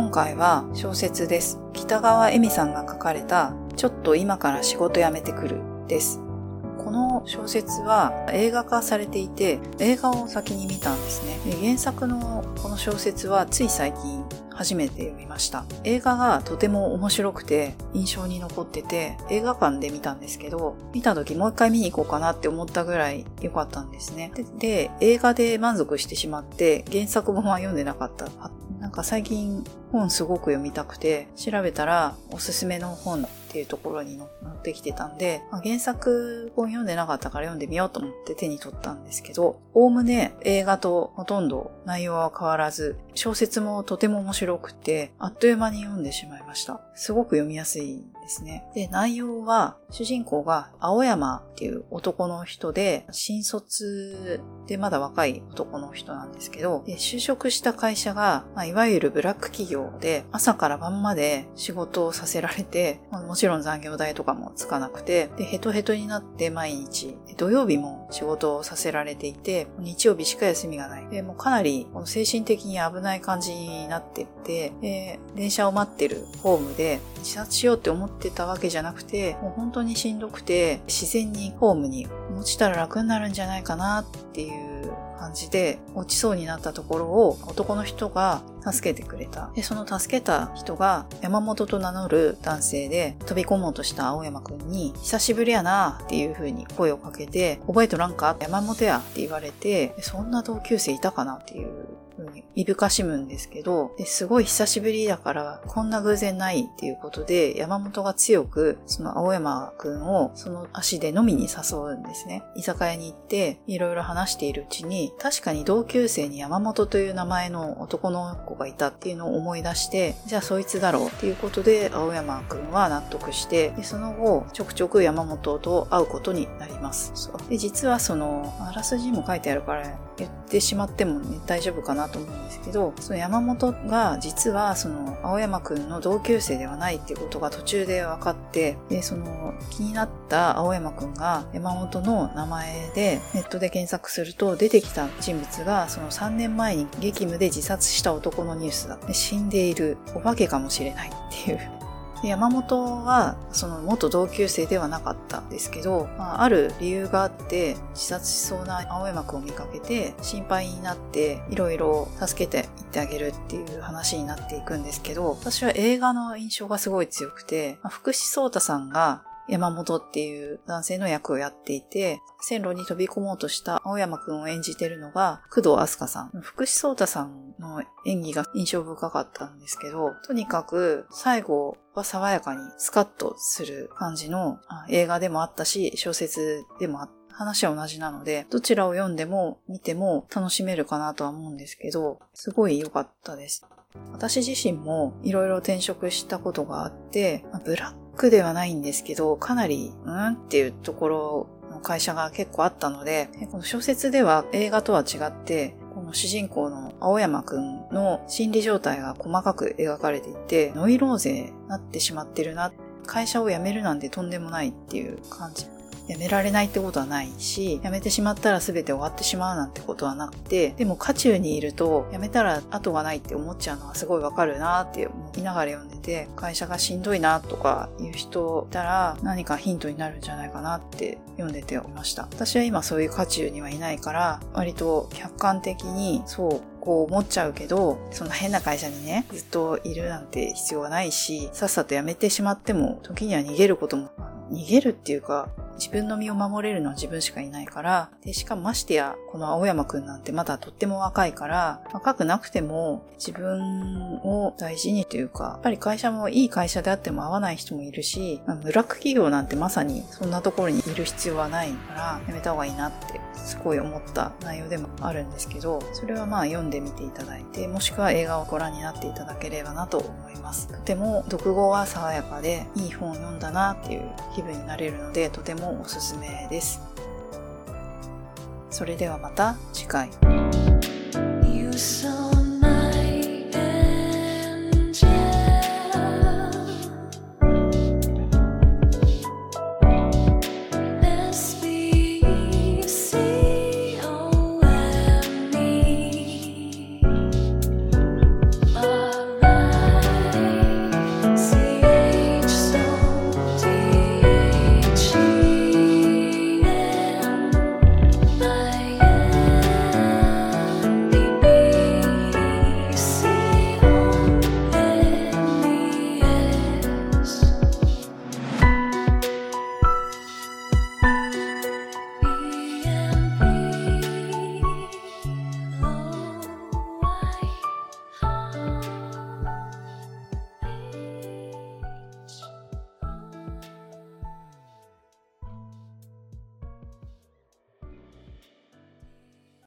今回は小説です。北川恵美さんが書かれた、ちょっと今から仕事辞めてくるです。この小説は映画化されていて、映画を先に見たんですね。原作のこの小説はつい最近初めて読みました。映画がとても面白くて印象に残ってて映画館で見たんですけど、見た時もう一回見に行こうかなって思ったぐらい良かったんですね。で、で映画で満足してしまって原作も読んでなかった。なんか最近本すごく読みたくて調べたらおすすめの本っていうところに載ってきてたんで、まあ、原作本読んでなかったから読んでみようと思って手に取ったんですけど、おおむね映画とほとんど内容は変わらず、小説もとても面白くて、あっという間に読んでしまいました。すごく読みやすいですね。で、内容は、主人公が青山っていう男の人で、新卒でまだ若い男の人なんですけど、で就職した会社が、まあ、いわゆるブラック企業で、朝から晩まで仕事をさせられて、まあ、もちろん残業代とかもつかなくて、で、ヘトヘトになって毎日、土曜日も仕事をさせられていて、日曜日しか休みがない。で、もうかなり精神的に危ない感じになってって、で、電車を待ってるホームで自殺しようって思ってたわけじゃなくて、もう本当にしんどくて、自然にホームに落ちたら楽になるんじゃないかなっていう感じで落ちそうになったところを男の人が助けてくれた。で、その助けた人が山本と名乗る男性で飛び込もうとした青山くんに久しぶりやなっていう風に声をかけて覚えとらんか山本やって言われてそんな同級生いたかな？っていうにいぶかしむんですけど、すごい久しぶりだからこんな偶然ないっていうことで山本が強くその青山くんをその足で飲みに誘うんですね。居酒屋に行っていろいろ話しているうちに確かに同級生に山本という名前の男の子がいたっていうのを思い出してじゃあそいつだろうっていうことで青山くんは納得してでその後ちょくちょく山本と会うことになります。で実はそのあらすじも書いてあるから言ってしまってもね大丈夫かなと思うんですけど、その山本が実はその青山くんの同級生ではないっていうことが途中で分かって、で、その気になった青山くんが山本の名前でネットで検索すると出てきた人物がその3年前に激務で自殺した男のニュースだ。で死んでいるお化けかもしれないっていうで山本はその元同級生ではなかったんですけど、まあ、ある理由があって自殺しそうな青山くんを見かけて心配になっていろいろ助けていってあげるっていう話になっていくんですけど私は映画の印象がすごい強くて、まあ、福士蒼太さんが山本っていう男性の役をやっていて、線路に飛び込もうとした青山くんを演じてるのが、工藤飛鳥さん。福士蒼太さんの演技が印象深かったんですけど、とにかく最後は爽やかにスカッとする感じの映画でもあったし、小説でもあった。話は同じなので、どちらを読んでも見ても楽しめるかなとは思うんですけど、すごい良かったです。私自身もいろいろ転職したことがあって、ブラックではないんですけど、かなり、うん？っていうところの会社が結構あったので、この小説では映画とは違って、この主人公の青山くんの心理状態が細かく描かれていて、ノイローゼになってしまってるな。会社を辞めるなんてとんでもないっていう感じやめられないってことはないし、やめてしまったら全て終わってしまうなんてことはなくて、でも渦中にいると、やめたら後がないって思っちゃうのはすごいわかるなって思いながら読んでて、会社がしんどいなとかいう人いたら何かヒントになるんじゃないかなって読んでて思いました。私は今そういう渦中にはいないから、割と客観的にそうこう思っちゃうけど、そんな変な会社にね、ずっといるなんて必要はないし、さっさと辞めてしまっても、時には逃げることも、逃げるっていうか、自分の身を守れるのは自分しかいないから、で、しかもましてや、この青山くんなんてまだとっても若いから、若くなくても自分を大事にというか、やっぱり会社もいい会社であっても合わない人もいるし、まあ、ブラック企業なんてまさにそんなところにいる必要はないから、やめた方がいいなってすごい思った内容でもあるんですけど、それはまあ読んでみていただいて、もしくは映画をご覧になっていただければなと思います。とても読後は爽やかで、いい本を読んだなっていう気分になれるので、とてももおすすめです。それではまた次回。